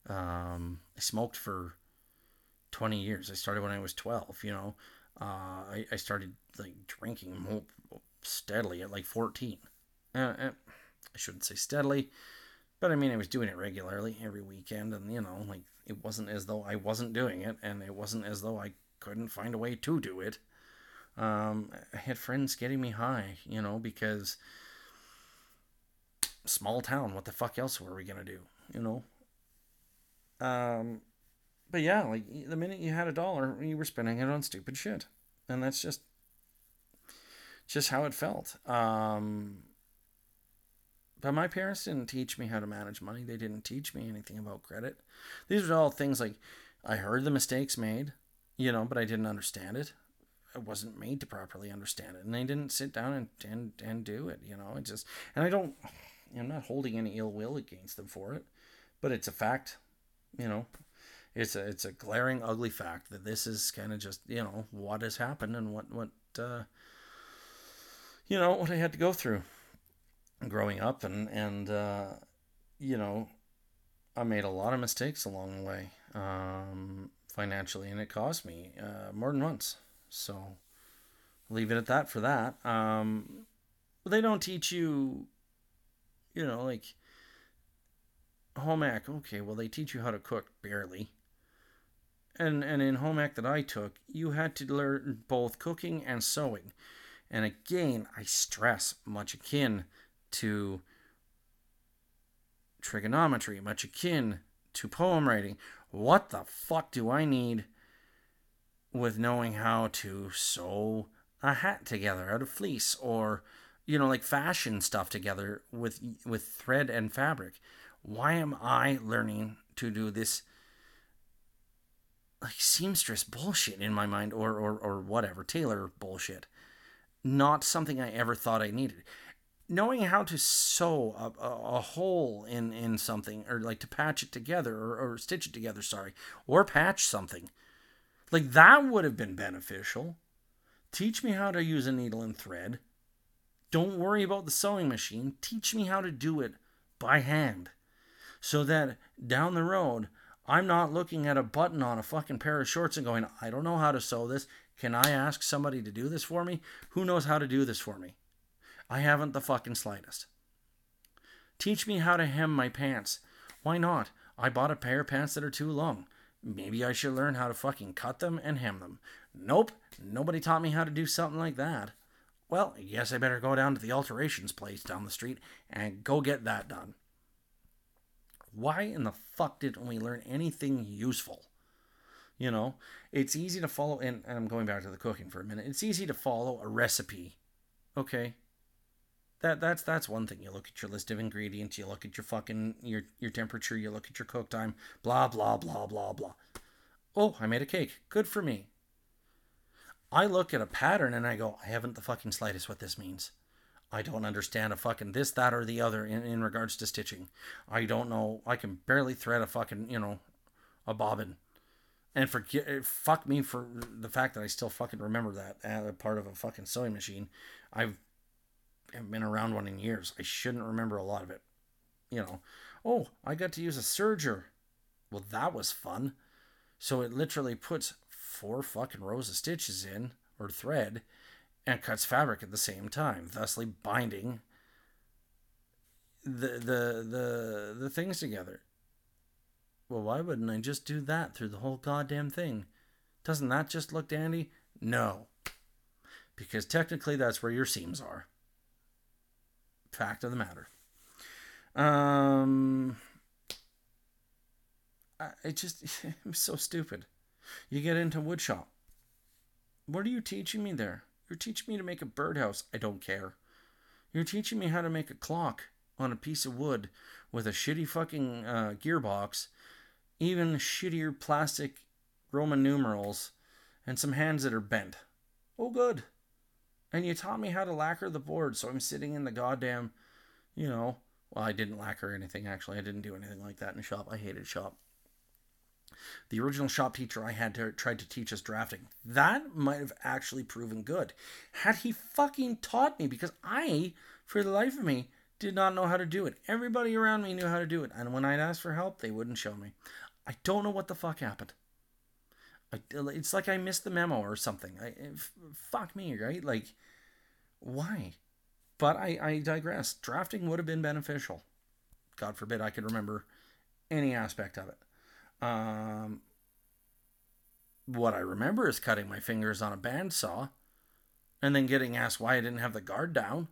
Um, I smoked for 20 years. I started when I was 12, you know. Uh, I, I started like drinking steadily at like 14. Uh, uh, I shouldn't say steadily, but I mean, I was doing it regularly every weekend, and you know, like it wasn't as though I wasn't doing it, and it wasn't as though I couldn't find a way to do it. Um, I had friends getting me high, you know, because small town, what the fuck else were we gonna do, you know? Um, but yeah, like the minute you had a dollar, you were spending it on stupid shit, and that's just just how it felt. Um, but my parents didn't teach me how to manage money. They didn't teach me anything about credit. These are all things like I heard the mistakes made, you know, but I didn't understand it. I wasn't made to properly understand it, and they didn't sit down and and, and do it. You know, it just and I don't. I'm not holding any ill will against them for it, but it's a fact. You know, it's a it's a glaring, ugly fact that this is kind of just you know what has happened and what what uh, you know what I had to go through growing up, and and uh, you know, I made a lot of mistakes along the way um, financially, and it cost me uh, more than once. So leave it at that for that. Um, they don't teach you, you know, like home ec. Okay, well they teach you how to cook barely. And and in home ec that I took, you had to learn both cooking and sewing. And again, I stress much akin to trigonometry, much akin to poem writing. What the fuck do I need with knowing how to sew a hat together out of fleece or you know like fashion stuff together with with thread and fabric? Why am I learning to do this like seamstress bullshit in my mind or or or whatever, tailor bullshit? not something I ever thought I needed. Knowing how to sew a, a, a, hole in, in something, or like to patch it together, or, or stitch it together, sorry, or patch something, like that would have been beneficial. Teach me how to use a needle and thread. Don't worry about the sewing machine. Teach me how to do it by hand so that down the road I'm not looking at a button on a fucking pair of shorts and going, I don't know how to sew this. Can I ask somebody to do this for me? Who knows how to do this for me? I haven't the fucking slightest. Teach me how to hem my pants. Why not? I bought a pair of pants that are too long. Maybe I should learn how to fucking cut them and hem them. Nope, nobody taught me how to do something like that. Well, guess I better go down to the alterations place down the street and go get that done. Why in the fuck didn't we learn anything useful? You know, it's easy to follow, and, and I'm going back to the cooking for a minute. It's easy to follow a recipe. Okay, that that's that's one thing. You look at your list of ingredients, you look at your fucking your your temperature, you look at your cook time, blah blah blah blah blah. Oh, I made a cake. Good for me. I look at a pattern and I go, I haven't the fucking slightest what this means. I don't understand a fucking this, that, or the other in, in regards to stitching. I don't know. I can barely thread a fucking, you know, a bobbin. And forget, eh, fuck me for the fact that I still fucking remember that uh, as part of a fucking sewing machine. I've haven't been around one in years. I shouldn't remember a lot of it. You know, oh, I got to use a serger. Well, that was fun. So it literally puts four fucking rows of stitches in, or thread, and cuts fabric at the same time, thusly binding the the the the things together. Well, why wouldn't I just do that through the whole goddamn thing? Doesn't that just look dandy? No. Because technically that's where your seams are. Fact of the matter. Um, I, it just *laughs* it was so stupid. You get into woodshop. What are you teaching me there? You're teaching me to make a birdhouse. I don't care. You're teaching me how to make a clock on a piece of wood with a shitty fucking uh, gearbox, even shittier plastic Roman numerals, and some hands that are bent. Oh, good. And you taught me how to lacquer the board, so I'm sitting in the goddamn, you know, well, I didn't lacquer anything actually. I didn't do anything like that in shop. I hated shop. The original shop teacher I had to, tried to teach us drafting. That might have actually proven good. Had he fucking taught me, because I, for the life of me, did not know how to do it. Everybody around me knew how to do it. And when I'd ask for help, they wouldn't show me. I don't know what the fuck happened. I, it's like I missed the memo or something. I, fuck me, right? Like, why? But I, I digress. Drafting would have been beneficial. God forbid I could remember any aspect of it. Um, what I remember is cutting my fingers on a bandsaw and then getting asked why I didn't have the guard down.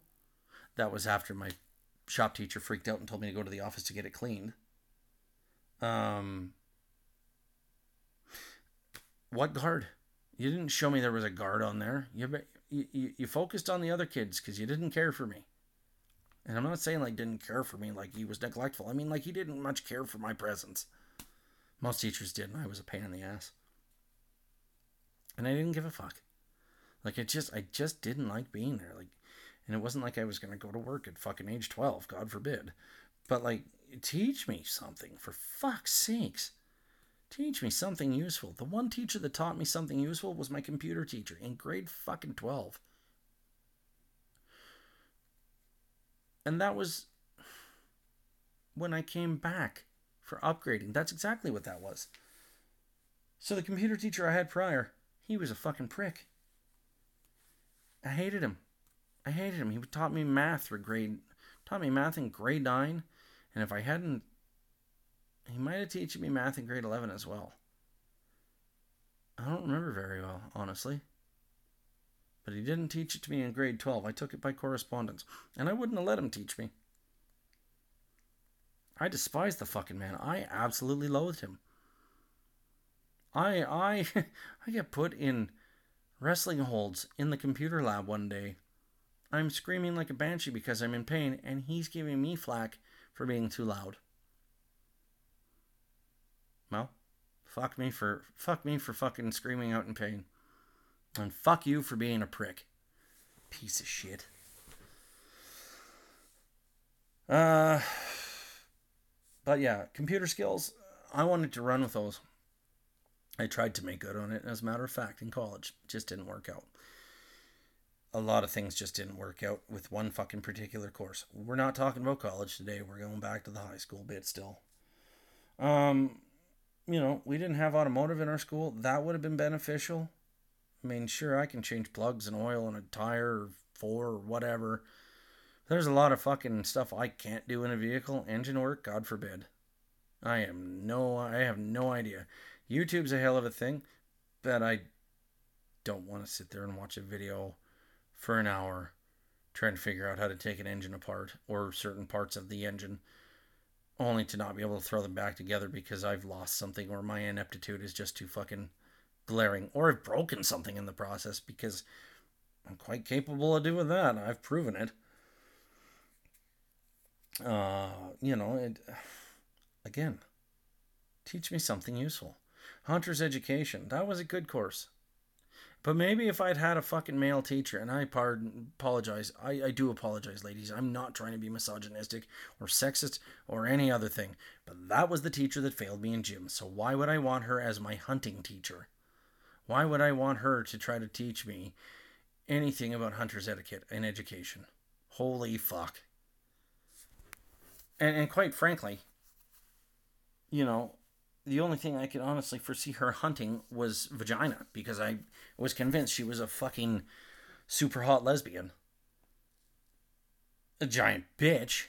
That was after my shop teacher freaked out and told me to go to the office to get it cleaned. Um, what guard? You didn't show me there was a guard on there. You you, you focused on the other kids because you didn't care for me. And I'm not saying like didn't care for me like he was neglectful. I mean like he didn't much care for my presence. Most teachers did, and I was a pain in the ass. And I didn't give a fuck. Like I just I just didn't like being there. Like and it wasn't like I was gonna go to work at fucking age twelve, God forbid. But like teach me something, for fuck's sakes. Teach me something useful. The one teacher that taught me something useful was my computer teacher in grade fucking 12. And that was when I came back for upgrading. That's exactly what that was. So the computer teacher I had prior, he was a fucking prick. I hated him. I hated him. He taught me math for grade taught me math in grade 9, and if I hadn't he might have taught me math in grade 11 as well. I don't remember very well, honestly. But he didn't teach it to me in grade 12. I took it by correspondence. And I wouldn't have let him teach me. I despised the fucking man. I absolutely loathed him. I I *laughs* I get put in wrestling holds in the computer lab one day. I'm screaming like a banshee because I'm in pain, and he's giving me flack for being too loud. Well, fuck me for fuck me for fucking screaming out in pain. And fuck you for being a prick. Piece of shit. Uh but yeah, computer skills, I wanted to run with those. I tried to make good on it, as a matter of fact, in college. Just didn't work out. A lot of things just didn't work out with one fucking particular course. We're not talking about college today. We're going back to the high school bit still. Um, you know, we didn't have automotive in our school, that would have been beneficial. I mean, sure, I can change plugs and oil and a tire or four or whatever. There's a lot of fucking stuff I can't do in a vehicle. Engine work, God forbid. I am no, I have no idea. YouTube's a hell of a thing, but I don't want to sit there and watch a video for an hour trying to figure out how to take an engine apart or certain parts of the engine only to not be able to throw them back together because I've lost something or my ineptitude is just too fucking glaring or I've broken something in the process because I'm quite capable of doing that. I've proven it. Uh, you know, it again, teach me something useful. Hunter's Education, that was a good course. But maybe if I'd had a fucking male teacher, and I pardon, apologize, I, I do apologize, ladies. I'm not trying to be misogynistic or sexist or any other thing. But that was the teacher that failed me in gym. So why would I want her as my hunting teacher? Why would I want her to try to teach me anything about hunter's etiquette and education? Holy fuck. And, and quite frankly, you know, the only thing I could honestly foresee her hunting was vagina because I was convinced she was a fucking super hot lesbian. A giant bitch,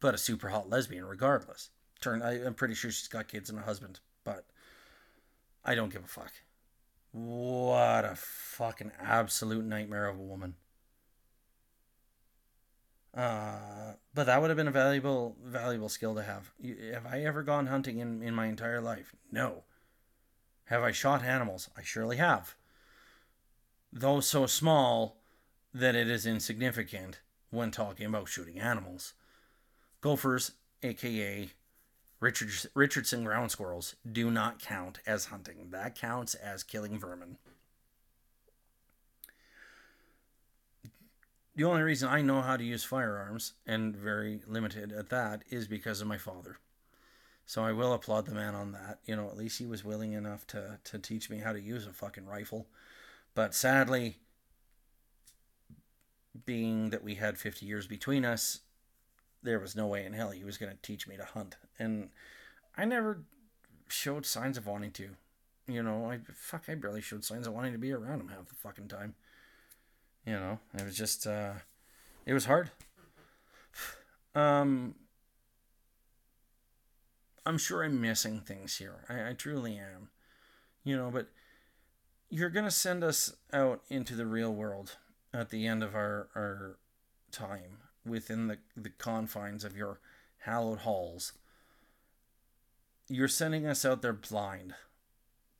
but a super hot lesbian regardless. Turn I, I'm pretty sure she's got kids and a husband, but I don't give a fuck. What a fucking absolute nightmare of a woman. Uh, but that would have been a valuable, valuable skill to have. Have I ever gone hunting in, in my entire life? No. Have I shot animals? I surely have. Though so small that it is insignificant when talking about shooting animals. Gophers, aka Richard, Richardson ground squirrels, do not count as hunting. That counts as killing vermin. The only reason I know how to use firearms, and very limited at that, is because of my father. So I will applaud the man on that. You know, at least he was willing enough to, to teach me how to use a fucking rifle. But sadly, being that we had 50 years between us, there was no way in hell he was going to teach me to hunt. And I never showed signs of wanting to. You know, I fuck, I barely showed signs of wanting to be around him half the fucking time. You know, it was just uh, it was hard. Um, I'm sure I'm missing things here. I, I truly am. You know, but you're gonna send us out into the real world at the end of our our time within the, the confines of your hallowed halls. You're sending us out there blind.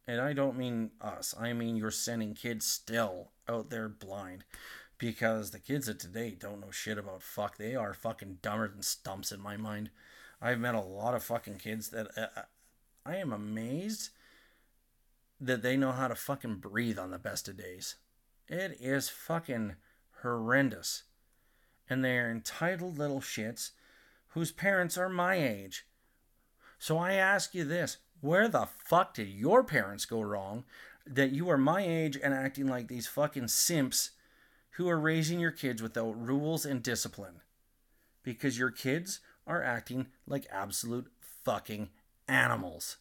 And I don't mean us. I mean you're sending kids still out there blind because the kids of today don't know shit about fuck. They are fucking dumber than stumps in my mind. I've met a lot of fucking kids that uh, uh, I am amazed that they know how to fucking breathe on the best of days. It is fucking horrendous. And they are entitled little shits whose parents are my age. So I ask you this where the fuck did your parents go wrong that you are my age and acting like these fucking simps who are raising your kids without rules and discipline. Because your kids are acting like absolute fucking animals.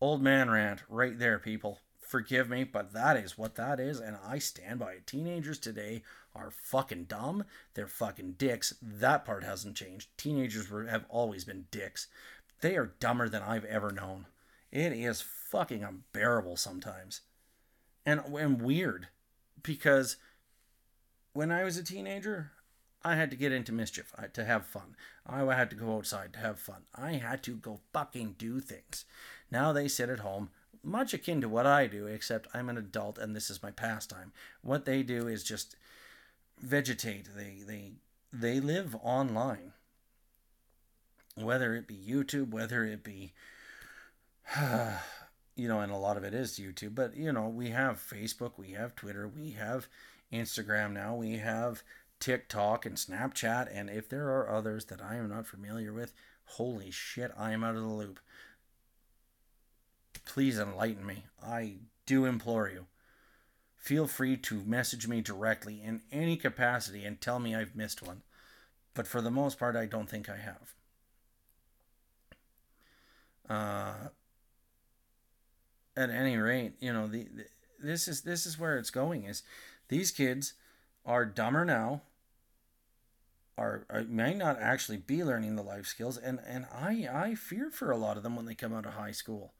Old man rant right there, people. Forgive me, but that is what that is, and I stand by it. Teenagers today are fucking dumb. They're fucking dicks. That part hasn't changed. Teenagers were, have always been dicks. They are dumber than I've ever known. It is fucking unbearable sometimes. And and weird because when I was a teenager, I had to get into mischief to have fun. I had to go outside to have fun. I had to go fucking do things. Now they sit at home, much akin to what I do, except I'm an adult and this is my pastime. What they do is just vegetate. They they they live online. Whether it be YouTube, whether it be *sighs* you know, and a lot of it is YouTube, but you know, we have Facebook, we have Twitter, we have Instagram now, we have TikTok and Snapchat, and if there are others that I am not familiar with, holy shit, I am out of the loop. Please enlighten me. I do implore you. Feel free to message me directly in any capacity and tell me I've missed one. But for the most part, I don't think I have. Uh, at any rate, you know the, the this is this is where it's going. Is these kids are dumber now. Are, are may not actually be learning the life skills, and and I I fear for a lot of them when they come out of high school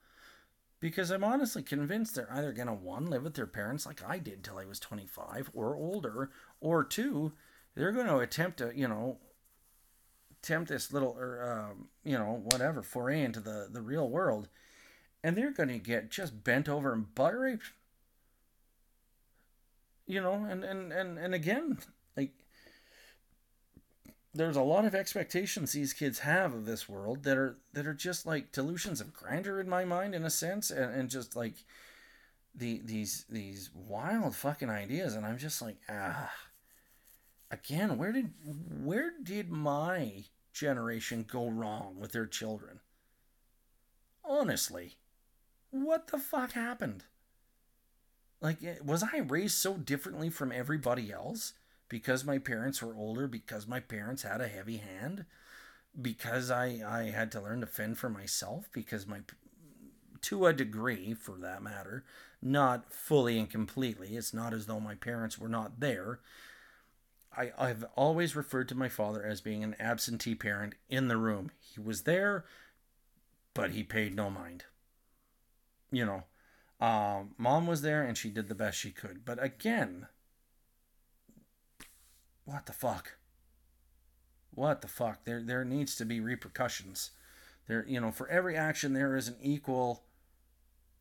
because I'm honestly convinced they're either going to one live with their parents like I did till I was 25 or older, or two, they're going to attempt to you know attempt this little or um, you know whatever foray into the the real world, and they're going to get just bent over and butt raped. You know, and and and and again, like there's a lot of expectations these kids have of this world that are that are just like delusions of grandeur in my mind in a sense and, and just like the these these wild fucking ideas and I'm just like ah again where did where did my generation go wrong with their children honestly what the fuck happened like eh, was I raised so differently from everybody else because my parents were older, because my parents had a heavy hand, because I, I had to learn to fend for myself, because my, to a degree for that matter, not fully and completely. It's not as though my parents were not there. I, I've always referred to my father as being an absentee parent in the room. He was there, but he paid no mind. You know, um, mom was there and she did the best she could. But again, what the fuck? What the fuck? There there needs to be repercussions. There you know, for every action there is an equal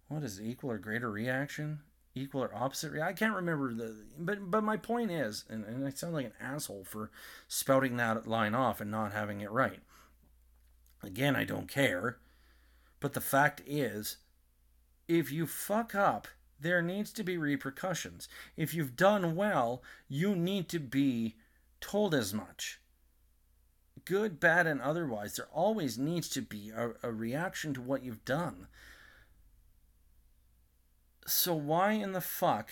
what is it, equal or greater reaction? Equal or opposite? I can't remember the but but my point is, and, and I sound like an asshole for spouting that line off and not having it right. Again, I don't care. But the fact is, if you fuck up there needs to be repercussions. If you've done well, you need to be told as much. Good, bad, and otherwise, there always needs to be a, a reaction to what you've done. So, why in the fuck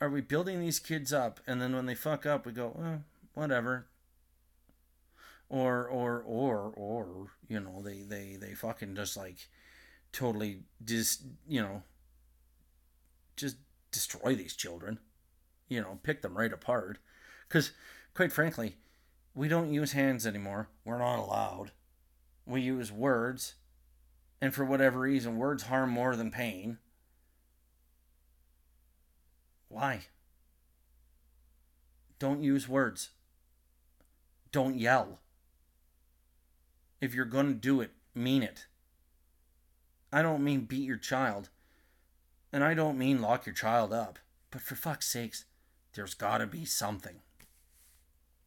are we building these kids up and then when they fuck up, we go, eh, whatever, or or or or you know they they they fucking just like totally just you know just destroy these children. You know, pick them right apart. Because, quite frankly, we don't use hands anymore. We're not allowed. We use words. And for whatever reason, words harm more than pain. Why? Don't use words. Don't yell. If you're going to do it, mean it. I don't mean beat your child. And I don't mean lock your child up, but for fuck's sakes, there's gotta be something.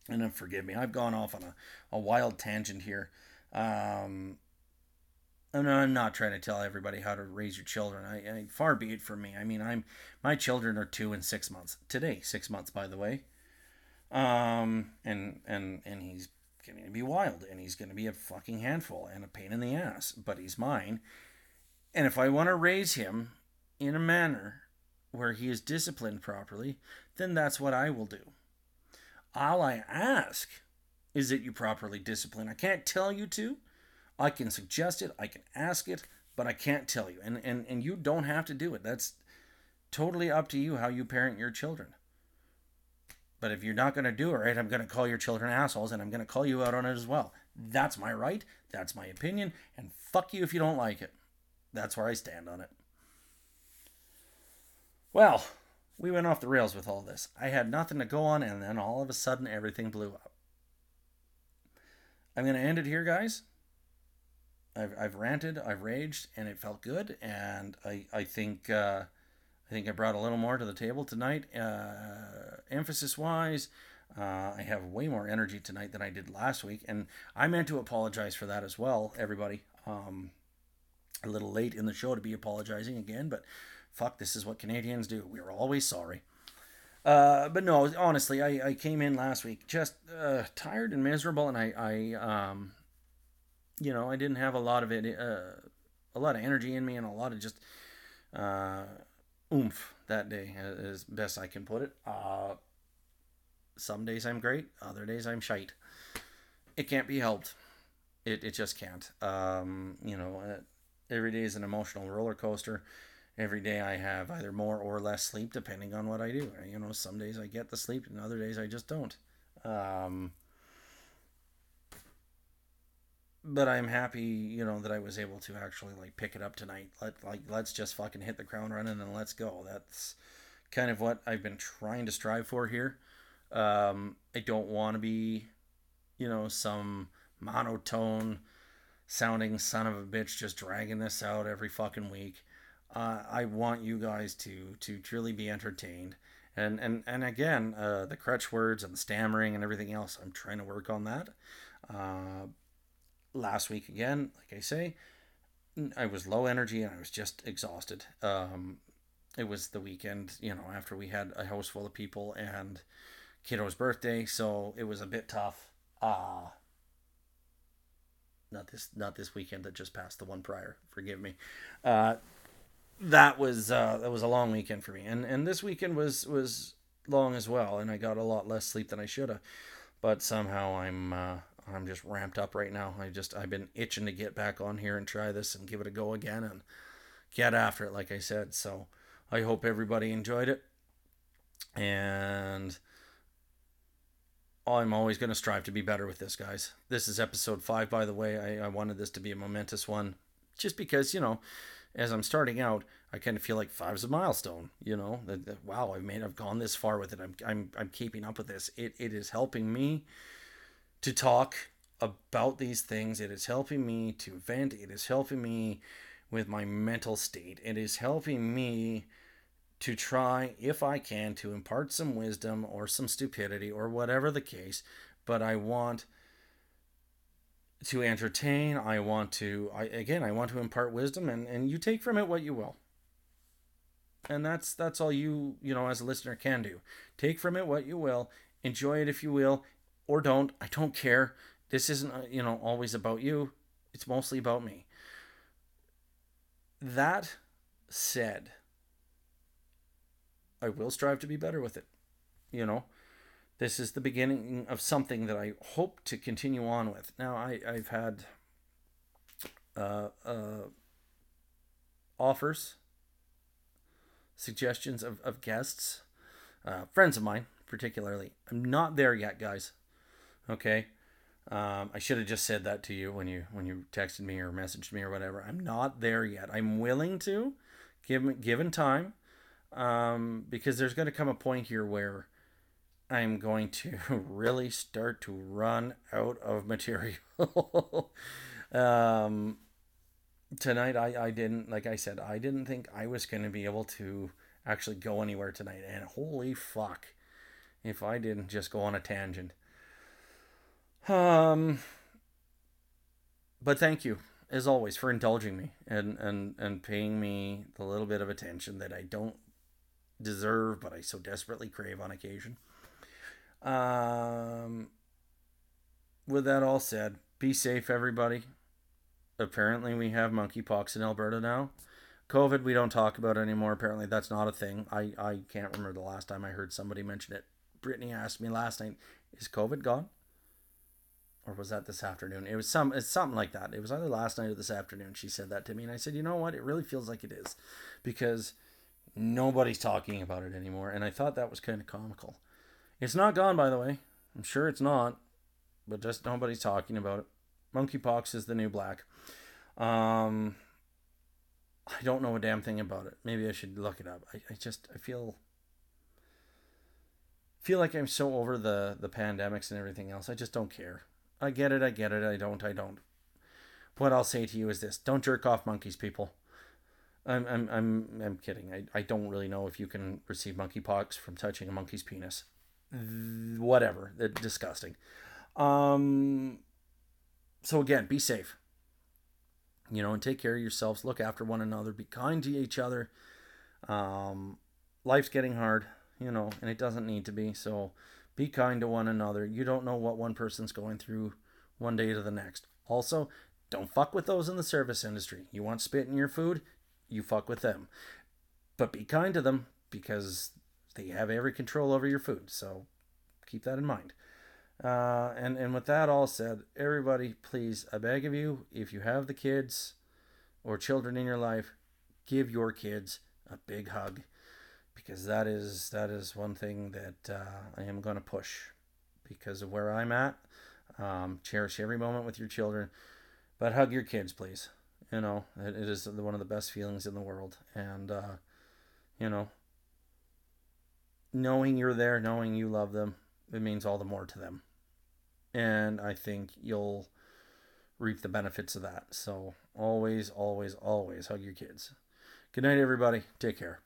And then forgive me, I've gone off on a, a wild tangent here. Um, and I'm not trying to tell everybody how to raise your children. I, I, far be it from me. I mean, I'm my children are two and six months today. Six months, by the way. Um, and and and he's going to be wild, and he's going to be a fucking handful and a pain in the ass. But he's mine, and if I want to raise him in a manner where he is disciplined properly, then that's what I will do. All I ask is that you properly discipline. I can't tell you to. I can suggest it, I can ask it, but I can't tell you. And and, and you don't have to do it. That's totally up to you how you parent your children. But if you're not going to do it right, I'm going to call your children assholes and I'm going to call you out on it as well. That's my right. That's my opinion. And fuck you if you don't like it. That's where I stand on it. Well, we went off the rails with all this. I had nothing to go on, and then all of a sudden, everything blew up. I'm going to end it here, guys. I've, I've ranted, I've raged, and it felt good. And I, I think uh, I think I brought a little more to the table tonight. Uh, emphasis wise, uh, I have way more energy tonight than I did last week, and I meant to apologize for that as well, everybody. Um, a little late in the show to be apologizing again, but fuck, this is what Canadians do. We're always sorry. Uh, but no, honestly, I, I came in last week just uh, tired and miserable, and I, I um, you know, I didn't have a lot of it, uh, a lot of energy in me, and a lot of just uh, oomph that day, as best I can put it. Uh, some days I'm great, other days I'm shite. It can't be helped. It, it just can't. Um, you know, uh, every day is an emotional roller coaster. Every day I have either more or less sleep depending on what I do. You know, some days I get the sleep and other days I just don't. Um, but I'm happy, you know, that I was able to actually like pick it up tonight. Let like let's just fucking hit the ground running and let's go. That's kind of what I've been trying to strive for here. Um, I don't want to be, you know, some monotone sounding son of a bitch just dragging this out every fucking week. Uh, I want you guys to to truly be entertained. And and and again, uh, the crutch words and the stammering and everything else, I'm trying to work on that. Uh, last week again, like I say, I was low energy and I was just exhausted. Um, it was the weekend, you know, after we had a house full of people and kiddo's birthday, so it was a bit tough. Uh not this not this weekend that just passed, the one prior. Forgive me. Uh, that was uh, that was a long weekend for me, and and this weekend was was long as well, and I got a lot less sleep than I should have. But somehow I'm uh, I'm just ramped up right now. I just I've been itching to get back on here and try this and give it a go again and get after it, like I said. So I hope everybody enjoyed it, and I'm always going to strive to be better with this, guys. This is episode five, by the way. I, I wanted this to be a momentous one, just because you know, as I'm starting out, I kind of feel like five's a milestone. You know, that, that wow, I've made, I've gone this far with it. I'm, I'm, I'm keeping up with this. It, it is helping me to talk about these things. It is helping me to vent. It is helping me with my mental state. It is helping me to try, if I can, to impart some wisdom or some stupidity or whatever the case. But I want to entertain. I want to, I, again, I want to impart wisdom, and, and you take from it what you will. And that's that's all you you know as a listener can do. Take from it what you will. Enjoy it if you will, or don't. I don't care. This isn't uh, you know always about you. It's mostly about me. That said, I will strive to be better with it. You know, this is the beginning of something that I hope to continue on with. Now, I, I've had uh, uh, offers, suggestions of, of guests, uh, friends of mine, particularly. I'm not there yet, guys. Okay. Um, I should have just said that to you when you when you texted me or messaged me or whatever. I'm not there yet. I'm willing to, given given time um, because there's going to come a point here where I'm going to *laughs* really start to run out of *laughs* material. um, tonight, I, I didn't, like I said, I didn't think I was going to be able to actually go anywhere tonight. And holy fuck, if I didn't just go on a tangent. Um, but thank you as always for indulging me and and and paying me the little bit of attention that I don't deserve, but I so desperately crave on occasion. Um, with that all said, be safe, everybody. Apparently, we have monkeypox in Alberta now. COVID, we don't talk about anymore. Apparently, that's not a thing. I, I can't remember the last time I heard somebody mention it. Brittany asked me last night, "Is COVID gone?" Or was that this afternoon? It was some. It's something like that. It was either last night or this afternoon. She said that to me, and I said, "You know what? It really feels like it is, because Nobody's talking about it anymore, and I thought that was kind of comical. It's not gone, by the way. I'm sure it's not, but just nobody's talking about it. Monkeypox is the new black. Um, I don't know a damn thing about it. Maybe I should look it up. I, I just I feel feel like I'm so over the the pandemics and everything else. I just don't care. I get it. I get it. I don't. I don't. What I'll say to you is this: Don't jerk off monkeys, people. I'm I'm I'm I'm kidding. I, I don't really know if you can receive monkeypox from touching a monkey's penis. Whatever. They're disgusting. Um so again, be safe. You know, and take care of yourselves. Look after one another. Be kind to each other. Um life's getting hard, you know, and it doesn't need to be. So be kind to one another. You don't know what one person's going through one day to the next. Also, don't fuck with those in the service industry. You want spit in your food? you fuck with them. But be kind to them because they have every control over your food. So keep that in mind. Uh, and and with that all said, everybody, please, I beg of you, if you have the kids or children in your life, give your kids a big hug, because that is that is one thing that uh, I am going to push, because of where I'm at. Um, cherish every moment with your children, but hug your kids, please. You know, it, it is one of the best feelings in the world, and uh, you know, knowing you're there, knowing you love them, it means all the more to them. And I think you'll reap the benefits of that. So always, always, always hug your kids. Good night, everybody. Take care.